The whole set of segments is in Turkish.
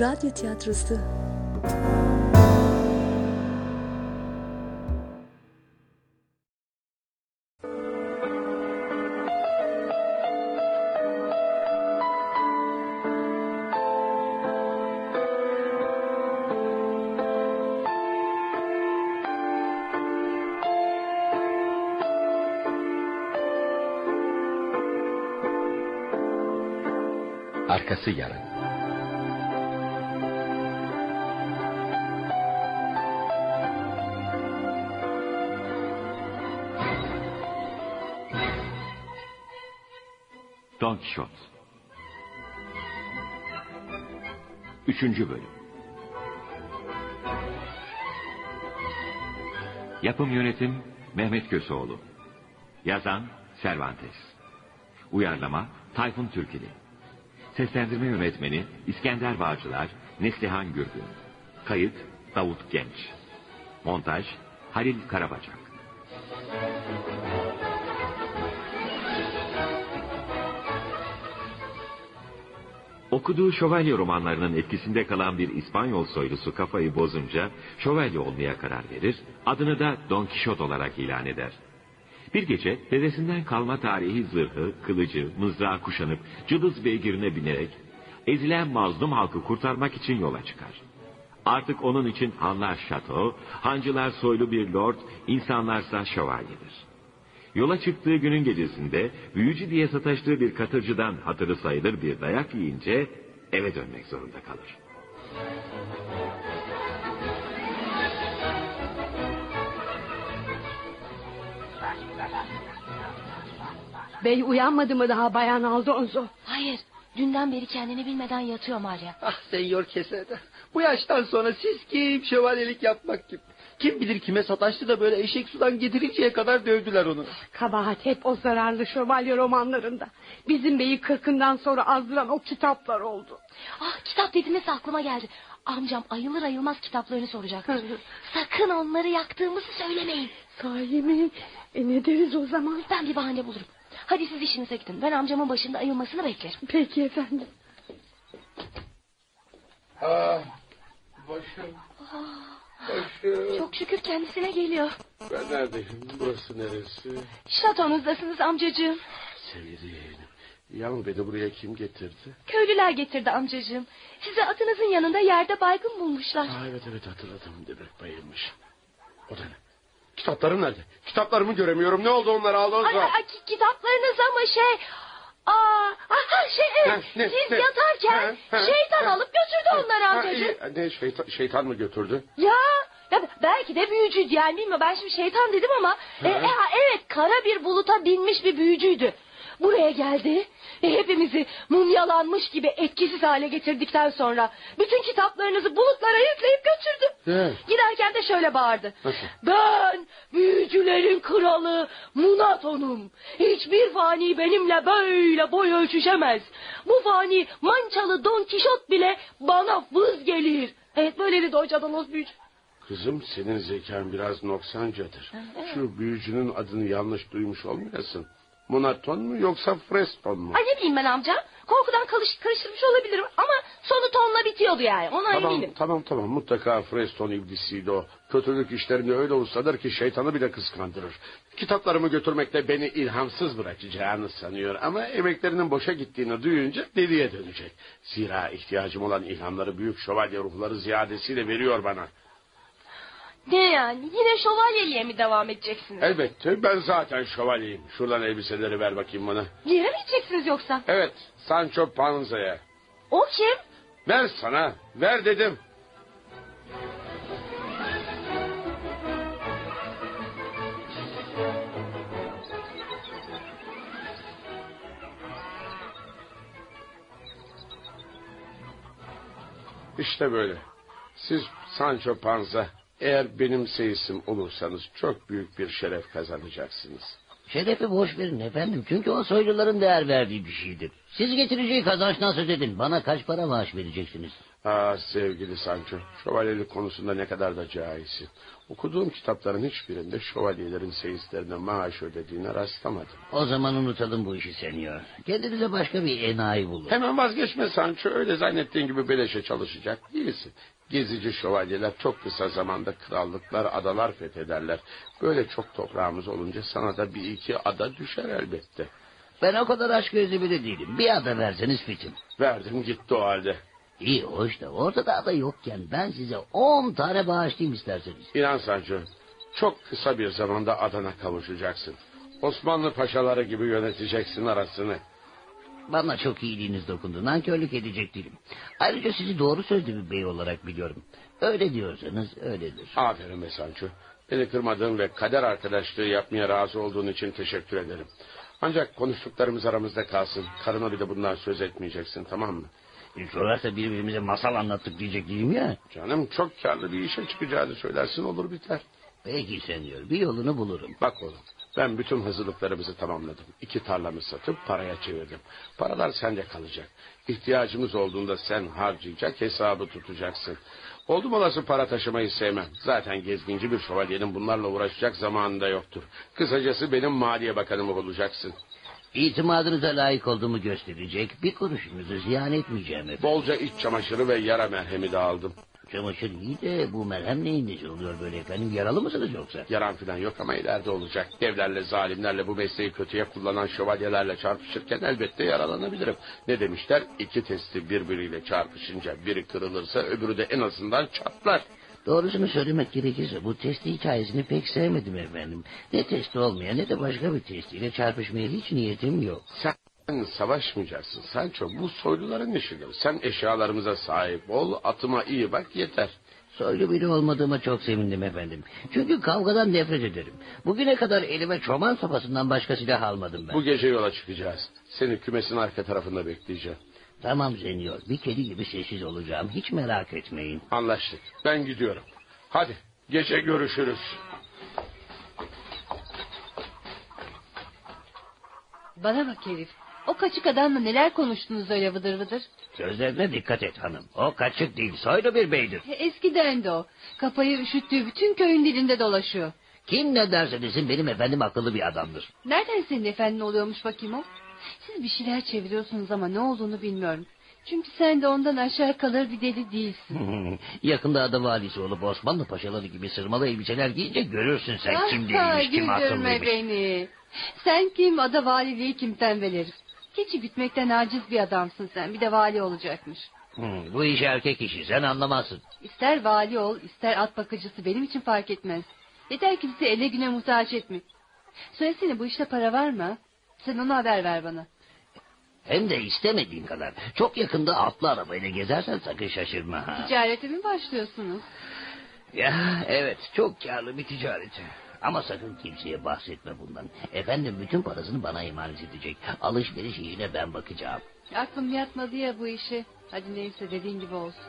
Radyo tiyatrosu. Arkası yarın. Don Quixote. Üçüncü bölüm. Yapım yönetim Mehmet Köseoğlu. Yazan Cervantes. Uyarlama Tayfun Türkili. Seslendirme yönetmeni İskender Bağcılar Neslihan Gürgün. Kayıt Davut Genç. Montaj Halil Karabacak Okuduğu şövalye romanlarının etkisinde kalan bir İspanyol soylusu kafayı bozunca şövalye olmaya karar verir, adını da Don Quixote olarak ilan eder. Bir gece dedesinden kalma tarihi zırhı, kılıcı, mızrağı kuşanıp cılız beygirine binerek ezilen mazlum halkı kurtarmak için yola çıkar. Artık onun için hanlar şato, hancılar soylu bir lord, insanlarsa şövalyedir. Yola çıktığı günün gecesinde büyücü diye sataştığı bir katırcıdan hatırı sayılır bir dayak yiyince eve dönmek zorunda kalır. Bey uyanmadı mı daha Bayan Aldonzo? Hayır. Dünden beri kendini bilmeden yatıyor Maria. Ah senyor kesede. Bu yaştan sonra siz kim şövalyelik yapmak kim? Kim bilir kime sataştı da böyle eşek sudan getirinceye kadar dövdüler onu. Kabahat hep o zararlı şövalye romanlarında. Bizim beyi kırkından sonra azdıran o kitaplar oldu. Ah kitap dediğiniz aklıma geldi. Amcam ayılır ayılmaz kitaplarını soracak. Sakın onları yaktığımızı söylemeyin. Sahi mi? E ne deriz o zaman? Ben bir bahane bulurum. Hadi siz işinize gidin. Ben amcamın başında ayılmasını beklerim. Peki efendim. Ah, başım, başım. Çok şükür kendisine geliyor. Ben neredeyim? Burası neresi? Şatonuzdasınız amcacığım. Sevdiğim. Yalnız beni buraya kim getirdi? Köylüler getirdi amcacığım. Sizi atınızın yanında yerde baygın bulmuşlar. Aa, evet evet hatırladım. Demek bayılmış. O da ne? Kitaplarım nerede? Kitaplarımı göremiyorum. Ne oldu onlara Alonso? ay, ay, ki- kitaplarınız ama şey... Aa, aha, şey evet. Ne, Siz ne? yatarken Ha, ha, şeytan alıp götürdü onları Ha, amcacığım. iyi. Ne şeytan, şeytan mı götürdü? Ya, ya belki de büyücüydü yani bilmiyorum. Ben şimdi şeytan dedim ama... E, e, ha, evet kara bir buluta binmiş bir büyücüydü. Buraya geldi. E, hepimizi mumyalanmış gibi etkisiz hale getirdikten sonra... ...bütün kitaplarınızı bulutlara yükleyip götürdü. Ne? Giderken de şöyle bağırdı. Nasıl? Ben büyücülerin kralı Munaton'um. Hiçbir fani benimle böyle boy ölçüşemez. Bu fani mançalı Don Kişot bile bana vız gelir. Evet böyle dedi o cadaloz büyücü. Kızım senin zekan biraz noksancadır. Şu büyücünün adını yanlış duymuş olmayasın. Monaton mu yoksa Freston mu? Ay ne bileyim ben amca. Korkudan karış, karıştırmış olabilirim ama sonu tonla bitiyordu yani. Ona Tamam eminim. tamam tamam mutlaka Freston iblisiydi o. Kötülük işlerinde öyle ustadır ki şeytanı bile kıskandırır. Kitaplarımı götürmekte beni ilhamsız bırakacağını sanıyor ama emeklerinin boşa gittiğini duyunca deliye dönecek. Zira ihtiyacım olan ilhamları büyük şövalye ruhları ziyadesiyle veriyor bana. Ne yani yine şövalyeliğe mi devam edeceksiniz? Elbette ben zaten şövalyeyim. Şuradan elbiseleri ver bakayım bana. Yere mi gideceksiniz yoksa? Evet Sancho Panza'ya. O kim? Ver sana ver dedim. İşte böyle. Siz Sancho Panza eğer benim seyisim olursanız çok büyük bir şeref kazanacaksınız. Şerefi boş verin efendim. Çünkü o soyluların değer verdiği bir şeydir. Siz getireceği kazançtan söz edin. Bana kaç para maaş vereceksiniz? Ah sevgili Sancho, şövalyelik konusunda ne kadar da cahilsin. Okuduğum kitapların hiçbirinde şövalyelerin seyislerine maaş ödediğine rastlamadım. O zaman unutalım bu işi senyor. Kendinize başka bir enayi bulun. Hemen vazgeçme Sancho, öyle zannettiğin gibi beleşe çalışacak değilsin. Gezici şövalyeler çok kısa zamanda krallıklar, adalar fethederler. Böyle çok toprağımız olunca sana da bir iki ada düşer elbette. Ben o kadar aşk gözlü biri değilim. Bir ada verseniz fitim. Verdim gitti o halde. İyi hoş da ortada ada yokken ben size on tane bağışlayayım isterseniz. İnan Sancho, çok kısa bir zamanda adana kavuşacaksın. Osmanlı paşaları gibi yöneteceksin arasını. Bana çok iyiliğiniz dokundu. Nankörlük edecek değilim. Ayrıca sizi doğru sözlü bir bey olarak biliyorum. Öyle diyorsanız öyledir. Aferin be Sancho. Beni kırmadığın ve kader arkadaşlığı yapmaya razı olduğun için teşekkür ederim. Ancak konuştuklarımız aramızda kalsın. Karına bir de bundan söz etmeyeceksin tamam mı? Sorarsa birbirimize masal anlattık diyecek değilim ya. Canım çok karlı bir işe çıkacağını söylersin olur biter. Peki senyor bir yolunu bulurum. Bak oğlum ben bütün hazırlıklarımızı tamamladım. İki tarlamı satıp paraya çevirdim. Paralar sende kalacak. İhtiyacımız olduğunda sen harcayacak hesabı tutacaksın. Oldum olası para taşımayı sevmem. Zaten gezginci bir şövalyenin bunlarla uğraşacak zamanı da yoktur. Kısacası benim maliye bakanım olacaksın. İtimadınıza layık olduğumu gösterecek bir kuruşunuzu ziyan etmeyeceğim efendim. Bolca iç çamaşırı ve yara merhemi de aldım. Çamaşır iyi de bu merhem neyin nesi oluyor böyle efendim? Yaralı mısınız yoksa? Yaran filan yok ama ileride olacak. Devlerle, zalimlerle bu mesleği kötüye kullanan şövalyelerle çarpışırken elbette yaralanabilirim. Ne demişler? İki testi birbiriyle çarpışınca biri kırılırsa öbürü de en azından çatlar. Doğrusunu söylemek gerekirse bu testi hikayesini pek sevmedim efendim. Ne testi olmaya ne de başka bir testiyle çarpışmaya hiç niyetim yok. Sen savaşmayacaksın Sancho. Bu soyluların işidir. Sen eşyalarımıza sahip ol, atıma iyi bak yeter. Soylu biri olmadığıma çok sevindim efendim. Çünkü kavgadan nefret ederim. Bugüne kadar elime çoban sopasından başka silah almadım ben. Bu gece yola çıkacağız. Seni kümesin arka tarafında bekleyeceğim. Tamam senyor bir kedi gibi sessiz olacağım. Hiç merak etmeyin. Anlaştık. Ben gidiyorum. Hadi gece görüşürüz. Bana bak herif. O kaçık adamla neler konuştunuz öyle vıdır vıdır? Sözlerine dikkat et hanım. O kaçık değil soylu bir beydir. E, Eskiden de o. Kafayı üşüttüğü bütün köyün dilinde dolaşıyor. Kim ne derse desin benim efendim akıllı bir adamdır. Nereden senin efendin oluyormuş bakayım o? Siz bir şeyler çeviriyorsunuz ama ne olduğunu bilmiyorum. Çünkü sen de ondan aşağı kalır bir deli değilsin. Yakında ada valisi olup Osmanlı paşaları gibi sırmalı elbiseler giyince görürsün sen Ah, kim değilmiş kim güldürme akıllıymış. beni. Sen kim ada valiliği kim tembel herif. Keçi gütmekten aciz bir adamsın sen. Bir de vali olacakmış. Hı, bu iş erkek işi sen anlamazsın. İster vali ol ister at bakıcısı benim için fark etmez. Yeter ki bizi ele güne muhtaç etme. Söylesene bu işte para var mı? Sen onu haber ver bana. Hem de istemediğin kadar. Çok yakında atlı arabayla gezersen sakın şaşırma. Ha. Ticarete mi başlıyorsunuz? Ya evet çok karlı bir ticareti. Ama sakın kimseye bahsetme bundan. Efendim bütün parasını bana emanet edecek. Alışveriş işine ben bakacağım. Aklım yatmadı ya bu işe. Hadi neyse dediğin gibi olsun.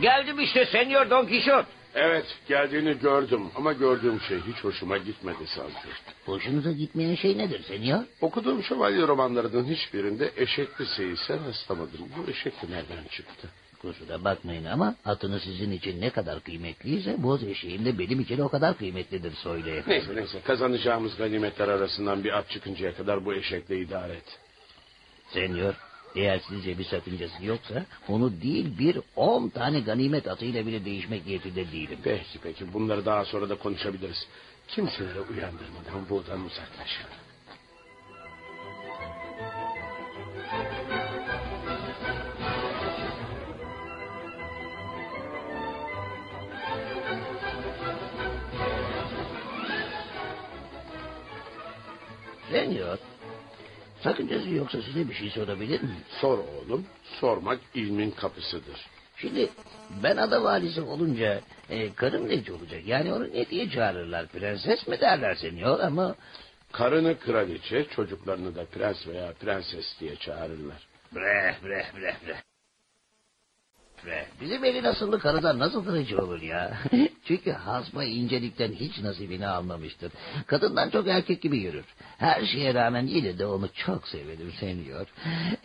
Geldim işte senyor Don Kişot. Evet geldiğini gördüm ama gördüğüm şey hiç hoşuma gitmedi Sancho. Hoşunuza gitmeyen şey nedir senyor? Okuduğum şövalye romanlarının hiçbirinde eşekli seyise rastlamadım. Bu eşek de nereden çıktı? Kusura bakmayın ama atınız sizin için ne kadar kıymetliyse boz eşeğim de benim için o kadar kıymetlidir söyle. Neyse neyse kazanacağımız ganimetler arasından bir at çıkıncaya kadar bu eşekle idare et. Senyor eğer sizce bir sakıncası yoksa onu değil bir on tane ganimet atıyla bile değişmek niyetinde değilim. Peki peki bunları daha sonra da konuşabiliriz. Kimseleri uyandırmadan buradan uzaklaşalım. Senyor sakıncası yoksa size bir şey sorabilir miyim? Sor oğlum. Sormak ilmin kapısıdır. Şimdi ben ada valisi olunca e, karım neci olacak? Yani onu ne diye çağırırlar? Prenses mi derler senyor ama... Karını kraliçe, çocuklarını da prens veya prenses diye çağırırlar. Bre bre bre bre. Bre. Bizim elin asıllı karıdan nasıl kırıcı olur ya? Çünkü hasma incelikten hiç nasibini almamıştır. Kadından çok erkek gibi yürür. Her şeye rağmen yine de onu çok severim seniyor.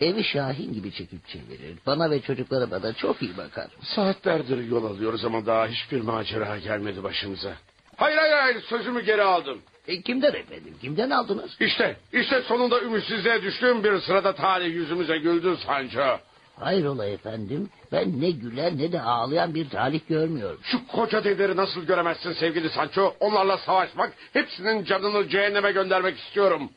Evi Şahin gibi çekip çevirir. Bana ve çocuklarıma da çok iyi bakar. Saatlerdir yol alıyoruz ama daha hiçbir macera gelmedi başımıza. Hayır hayır hayır sözümü geri aldım. E, kimden efendim? Kimden aldınız? İşte işte sonunda ümitsizliğe düştüğüm bir sırada talih yüzümüze güldü Sancho. Hayrola efendim? Ben ne gülen ne de ağlayan bir talih görmüyorum. Şu koca devleri nasıl göremezsin sevgili Sancho? Onlarla savaşmak, hepsinin canını cehenneme göndermek istiyorum.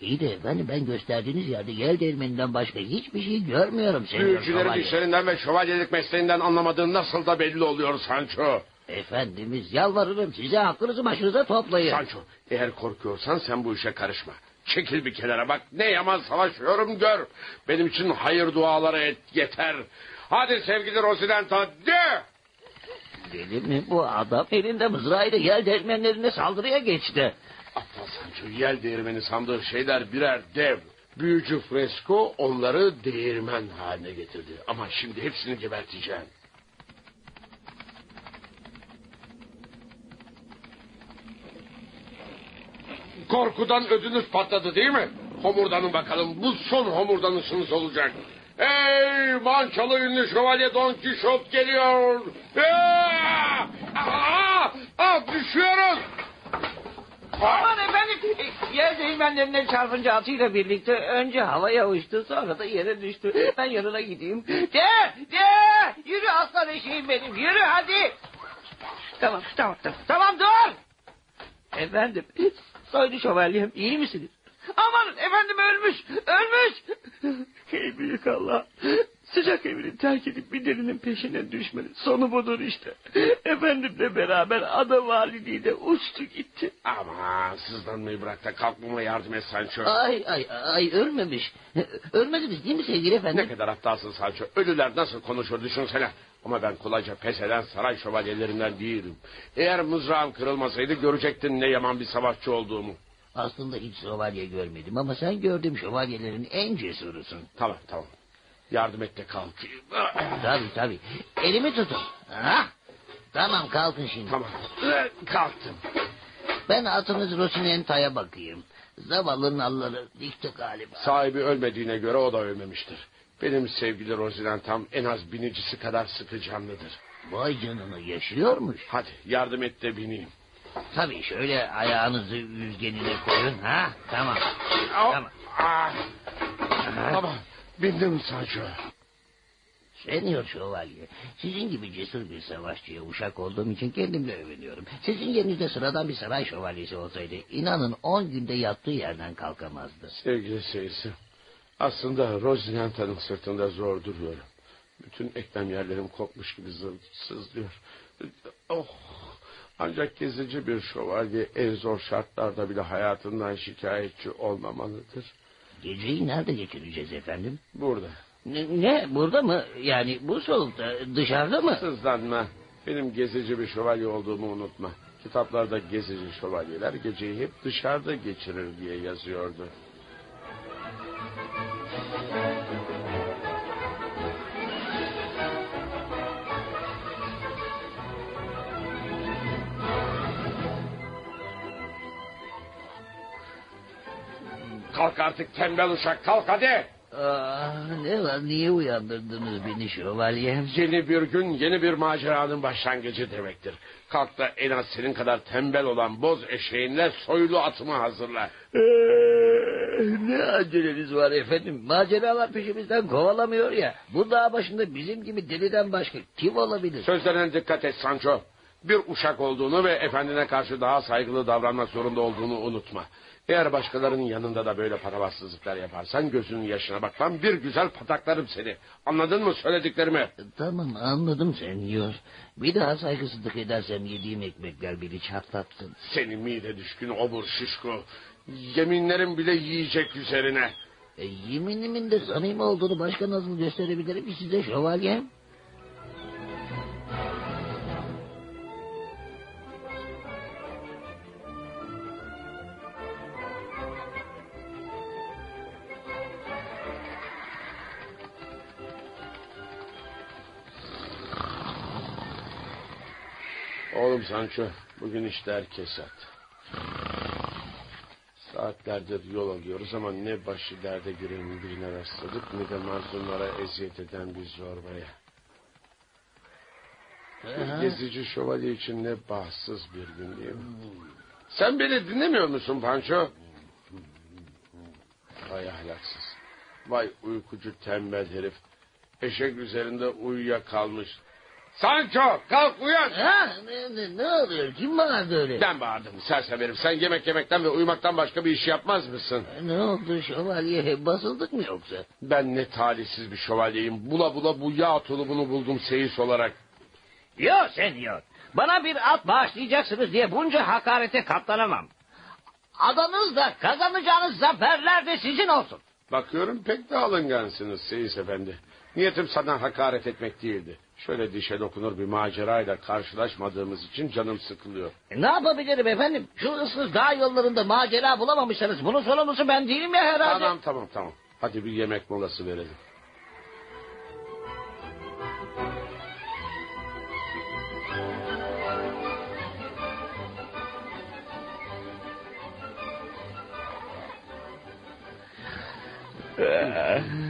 İyi de efendim ben gösterdiğiniz yerde yel değirmeninden başka hiçbir şey görmüyorum. Büyücülerin işlerinden ve şövalyelik mesleğinden anlamadığın nasıl da belli oluyor Sancho. Efendimiz yalvarırım size aklınızı başınıza toplayın. Sancho eğer korkuyorsan sen bu işe karışma. Çekil bir kenara bak ne yaman savaşıyorum gör. Benim için hayır duaları et yeter. Hadi sevgili Rosinanta de. Deli mi bu adam elinde mızrağıyla yel değirmenlerine saldırıya geçti. Aptal Sancho yel değirmeni sandığı şeyler birer dev. Büyücü Fresco onları değirmen haline getirdi. Ama şimdi hepsini geberteceğim. Korkudan ödünüz patladı değil mi? Homurdanın bakalım. Bu son homurdanışınız olacak. Ey mançalı ünlü şövalye Don Kişot geliyor. Aa! Aa! Aa, düşüyoruz. Aman efendim yer değirmenlerine çarpınca atıyla birlikte önce havaya uçtu sonra da yere düştü. Ben yanına gideyim. De de yürü aslan eşeğim benim yürü hadi. Tamam tamam tamam tamam dur. Efendim soylu şövalyem iyi misiniz? Aman efendim ölmüş ölmüş. Ey büyük Allah. Sıcak evini terk edip bir delinin peşine düşmenin sonu budur işte. Efendimle beraber ada valiliği de uçtu gitti. Aman sızlanmayı bırak da kalkmama yardım et Sancho. Ay ay ay ölmemiş. Ölmediniz değil mi sevgili efendim? Ne kadar aptalsın Sancho. Ölüler nasıl konuşur düşünsene. Ama ben kolayca pes eden saray şövalyelerinden değilim. Eğer mızrağım kırılmasaydı görecektin ne yaman bir savaşçı olduğumu. Aslında hiç şövalye görmedim ama sen gördüğüm şövalyelerin en cesurusun. Tamam tamam. Yardım et de kalkayım. Tabii tabii. Elimi tutun. Ha? Tamam kalkın şimdi. Tamam. Kalktım. Ben atınız Rosinenta'ya bakayım. Zavallı nalları dikti galiba. Sahibi ölmediğine göre o da ölmemiştir. Benim sevgili Rosinantam en az binicisi kadar sıkı canlıdır. Vay canına yaşıyormuş. Hadi yardım et de bineyim. Tabii şöyle ayağınızı yüzgenine koyun. Ha? Tamam. Au. Tamam. Ah, tamam. Bindim Sancho. Senior şövalye, sizin gibi cesur bir savaşçıya uşak olduğum için kendimle övünüyorum. Sizin yerinizde sıradan bir saray şövalyesi olsaydı, inanın on günde yattığı yerden kalkamazdı. Sevgili seyirci. Aslında Rosinanta'nın sırtında zor duruyorum. Bütün eklem yerlerim kopmuş gibi sızlıyor. Oh! Ancak gezici bir şövalye en zor şartlarda bile hayatından şikayetçi olmamalıdır. Geceyi nerede geçireceğiz efendim? Burada. Ne, ne, burada mı? Yani bu soğukta dışarıda mı? Sızlanma. Benim gezici bir şövalye olduğumu unutma. Kitaplarda gezici şövalyeler geceyi hep dışarıda geçirir diye yazıyordu. Kalk artık tembel uşak kalk hadi. Aa, ne var niye uyandırdınız beni şövalyem? Yeni bir gün yeni bir maceranın başlangıcı demektir. Kalk da en az senin kadar tembel olan boz eşeğinle soylu atımı hazırla. Ee, ne aceleniz var efendim? Maceralar peşimizden kovalamıyor ya. Bu dağ başında bizim gibi deliden başka kim olabilir? Sözlerine dikkat et Sancho. Bir uşak olduğunu ve efendine karşı daha saygılı davranmak zorunda olduğunu unutma. Eğer başkalarının yanında da böyle patavatsızlıklar yaparsan gözünün yaşına bakmam bir güzel pataklarım seni. Anladın mı söylediklerimi? Tamam anladım senyor. Bir daha saygısızlık edersem yediğim ekmekler beni çatlatsın. Seni mide düşkün obur şişko. Yeminlerim bile yiyecek üzerine. E, yeminimin de samimi olduğunu başka nasıl gösterebilirim ki size şövalyem? Oğlum Sancho, bugün işler kesat. Saatlerdir yol alıyoruz ama ne başı derde giren birine rastladık ne de mazlumlara eziyet eden bir zorbaya. Şu gezici şövalye için ne bahtsız bir gün değil mi? Sen beni dinlemiyor musun Pancho? Vay ahlaksız. Vay uykucu tembel herif. Eşek üzerinde uyuya kalmış. Sancho kalk uyan. Ha, ne, ne, ne oluyor? Kim bağırdı öyle? Ben bağırdım sersem herif. Sen yemek yemekten ve uyumaktan başka bir iş yapmaz mısın? Ne oldu şövalye? Basıldık mı yoksa? Ben ne talihsiz bir şövalyeyim. Bula bula bu yağ tulumunu buldum seyis olarak. Yok senyor. Bana bir at bağışlayacaksınız diye bunca hakarete katlanamam. Adanız da kazanacağınız zaferler de sizin olsun. Bakıyorum pek de alıngansınız seyis efendi. Niyetim sana hakaret etmek değildi. Şöyle dişe dokunur bir macerayla karşılaşmadığımız için canım sıkılıyor. E, ne yapabilirim efendim? Şu ıssız dağ yollarında macera bulamamışsanız bunun sorumlusu ben değilim ya herhalde. Tamam tamam tamam. Hadi bir yemek molası verelim.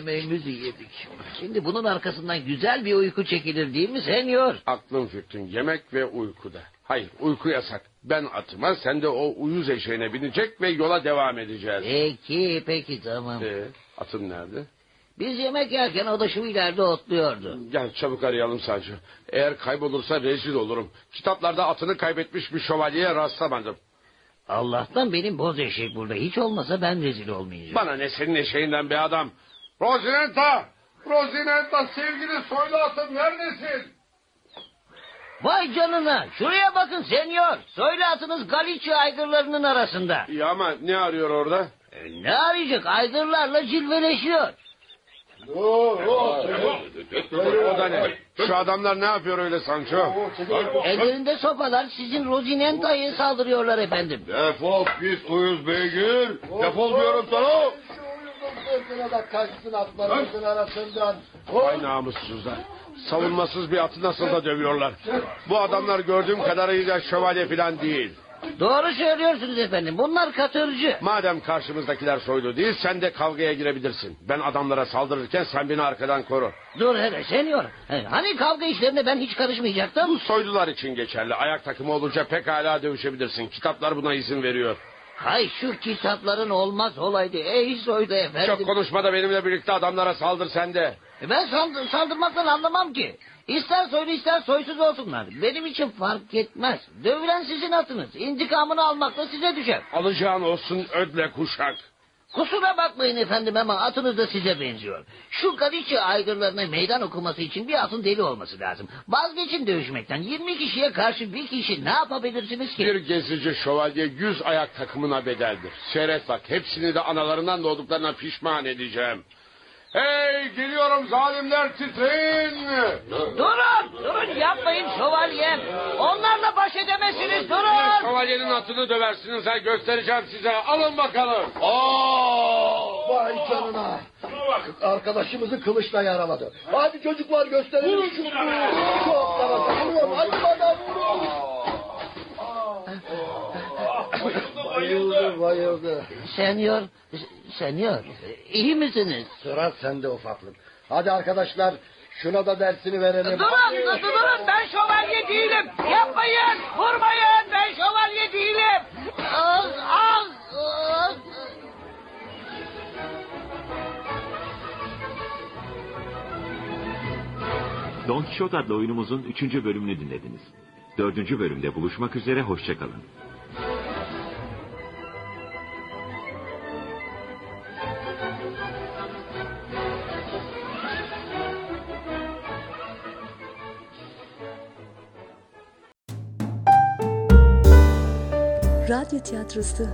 Yemeğimizi yedik. Şimdi bunun arkasından güzel bir uyku çekilir değil mi senyor? Aklın fikrin yemek ve uykuda. Hayır uyku yasak. Ben atıma sen de o uyuz eşeğine binecek ve yola devam edeceğiz. Peki peki tamam. Ee, atın nerede? Biz yemek yerken o da şu ileride otluyordu. Gel çabuk arayalım sadece. Eğer kaybolursa rezil olurum. Kitaplarda atını kaybetmiş bir şövalyeye rastlamadım. Allah'tan benim boz eşek burada. Hiç olmasa ben rezil olmayacağım. Bana ne senin eşeğinden be adam. Rosinenta! Rosinenta sevgili soylu atım neredesin? Vay canına. Şuraya bakın senyor. Soylu atınız Galicia aygırlarının arasında. İyi ama ne arıyor orada? E, ne arayacak? Aygırlarla cilveleşiyor. O da ne? Şu adamlar ne yapıyor öyle Sancho? Ellerinde sopalar sizin Rosinenta'ya saldırıyorlar efendim. Defol pis uyuz beygir. Defol diyorum sana. Sırtına da kaçsın atlarımızın arasından. Vay namussuzlar. Savunmasız bir atı nasıl da dövüyorlar. Bu adamlar gördüğüm kadarıyla şövalye falan değil. Doğru söylüyorsunuz efendim. Bunlar katırcı. Madem karşımızdakiler soylu değil sen de kavgaya girebilirsin. Ben adamlara saldırırken sen beni arkadan koru. Dur hele senyor. E, Hani kavga işlerine ben hiç karışmayacaktım? Bu soylular için geçerli. Ayak takımı olunca pekala dövüşebilirsin. Kitaplar buna izin veriyor. Hay şu kitapların olmaz olaydı. Ey soylu efendim. Çok konuşma da benimle birlikte adamlara saldır sen de. E, Ben saldır, saldırmaktan anlamam ki. İster soylu ister soysuz olsunlar. Benim için fark etmez. Dövülen sizin atınız. İntikamını almak da size düşer. Alacağın olsun ödle kuşak. Kusura bakmayın efendim ama atınız da size benziyor. Şu Galicia aygırlarına meydan okuması için bir atın deli olması lazım. Vazgeçin dövüşmekten. 20 kişiye karşı bir kişi ne yapabilirsiniz ki? Bir gezici şövalye yüz ayak takımına bedeldir. Seyret bak hepsini de analarından doğduklarına pişman edeceğim. Hey geliyorum zalimler titreyin. Durun! Şövalyem. Onlarla baş edemezsiniz durun! Şövalyenin atını döversiniz ha göstereceğim size. Alın bakalım. Aa! Vay canına. Arkadaşımızı kılıçla yaraladı. Hadi çocuklar gösterelim şu Şu atlara takılıyor. Hadi bana vurun. Bayıldı bayıldı. Senyor, senyor iyi misiniz? Sıra sende ufaklık. Hadi arkadaşlar şuna da dersini verelim. Durun, durun, durun ben şövalye değilim. Yapmayın, vurmayın ben şövalye değilim. Ah, ah, ah. Don Quixote adlı oyunumuzun 3. bölümünü dinlediniz. 4. bölümde buluşmak üzere hoşçakalın. Radyo tiyatrosu